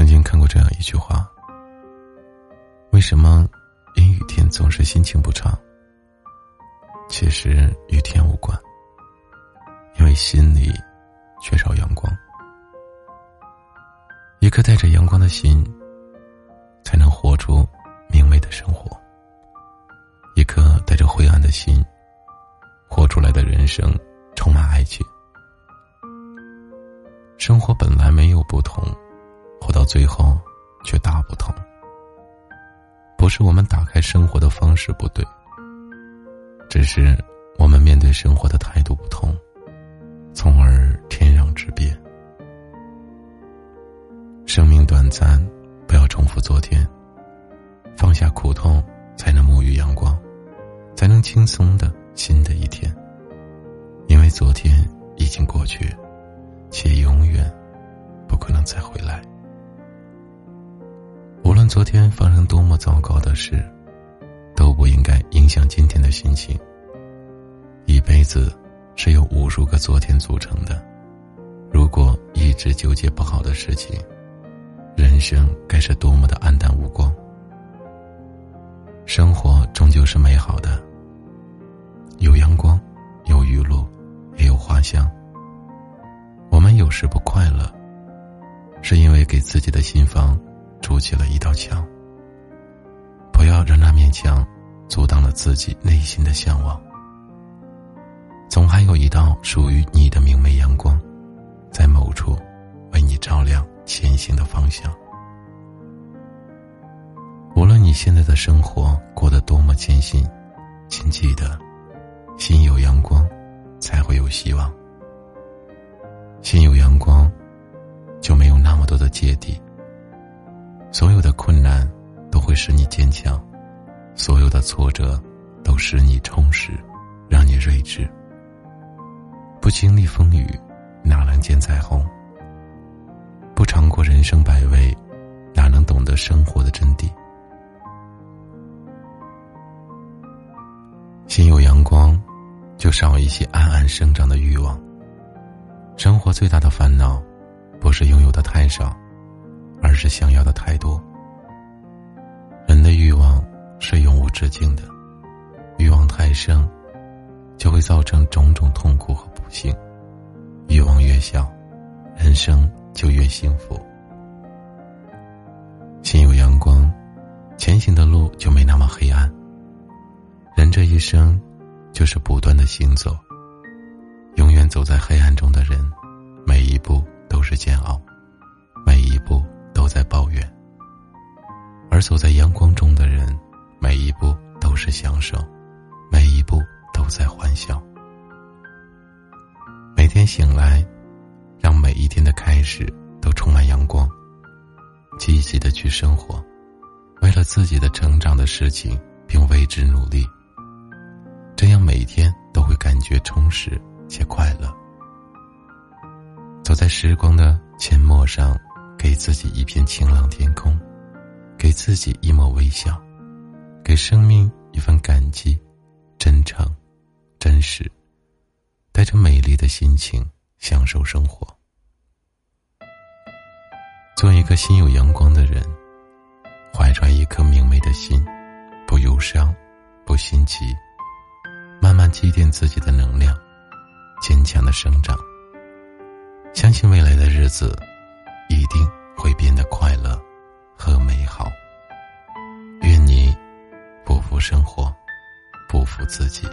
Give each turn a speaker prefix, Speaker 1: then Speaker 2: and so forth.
Speaker 1: 曾经看过这样一句话：为什么阴雨天总是心情不畅？其实与天无关，因为心里缺少阳光。一颗带着阳光的心，才能活出明媚的生活；一颗带着灰暗的心，活出来的人生充满爱情。生活本来没有不同，活到最后却大不同。不是我们打开生活的方式不对。只是我们面对生活的态度不同，从而天壤之别。生命短暂，不要重复昨天。放下苦痛，才能沐浴阳光，才能轻松的新的一天。因为昨天已经过去，且永远不可能再回来。昨天发生多么糟糕的事。都不应该影响今天的心情。一辈子是由无数个昨天组成的，如果一直纠结不好的事情，人生该是多么的黯淡无光。生活终究是美好的，有阳光，有雨露，也有花香。我们有时不快乐，是因为给自己的心房起了一道墙。不要让那面墙阻挡了自己内心的向往。总还有一道属于你的明媚阳光，在某处为你照亮前行的方向。无论你现在的生活过得多么艰辛，请记得，心有阳光，才会有希望。心有阳光，就没有那么多的芥蒂。所有的困难。都会使你坚强，所有的挫折都使你充实，让你睿智。不经历风雨，哪能见彩虹？不尝过人生百味，哪能懂得生活的真谛？心有阳光，就少一些暗暗生长的欲望。生活最大的烦恼，不是拥有的太少，是想要的太多。人的欲望是永无止境的，欲望太深，就会造成种种痛苦和不幸。欲望越小，人生就越幸福。心有阳光，前行的路就没那么黑暗。人这一生，就是不断的行走。永远走在黑暗中的人，每一步都是煎熬，而走在阳光中的人，每一步都是享受，每一步都在欢笑。每天醒来，让每一天的开始都充满阳光。积极的去生活，为了自己的成长的事情，并为之努力。这样每天都会感觉充实且快乐。走在时光的阡陌上，给自己一片晴朗天空。给自己一抹微笑，给生命一份感激、真诚、真实，带着美丽的心情享受生活。做一个心有阳光的人，怀揣一颗明媚的心，不忧伤，不心急，慢慢积淀自己的能量，坚强的生长。相信未来的日子，一定会变得快乐。和美好。不负生活，不负自己。